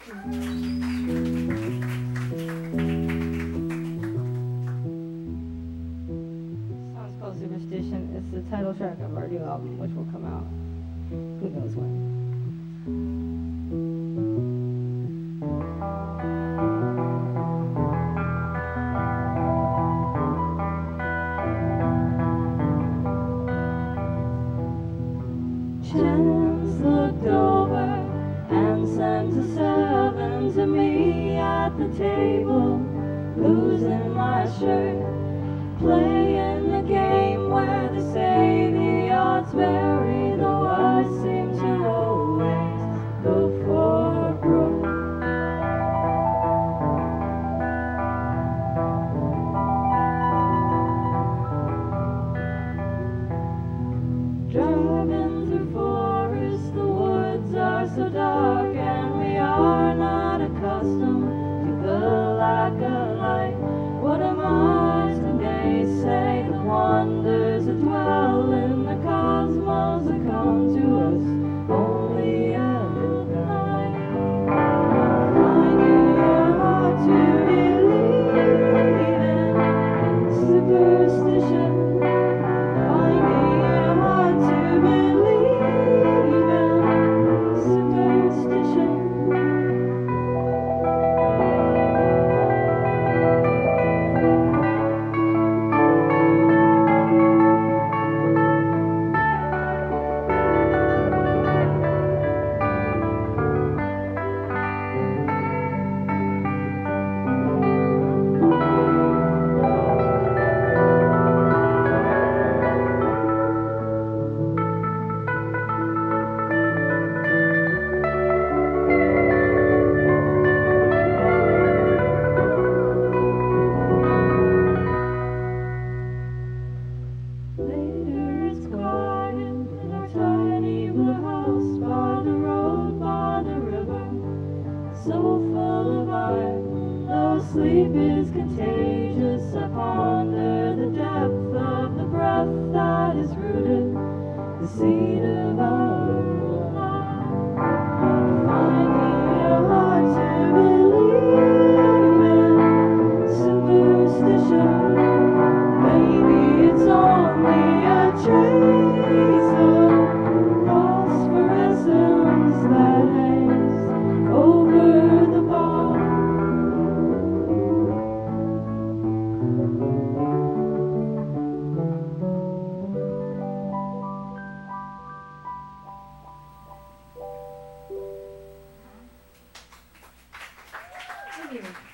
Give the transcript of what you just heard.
Song's called Superstition. It's the title track of our new album, which will come out who knows when. Chance looked over and sent a to me at the table, losing my shirt, playing the game where they say the odds vary, though I seem to always go for broke. Driving through forests, the woods are so dark, sleep is contagious, I ponder the depth of the breath that is rooted, the seed you.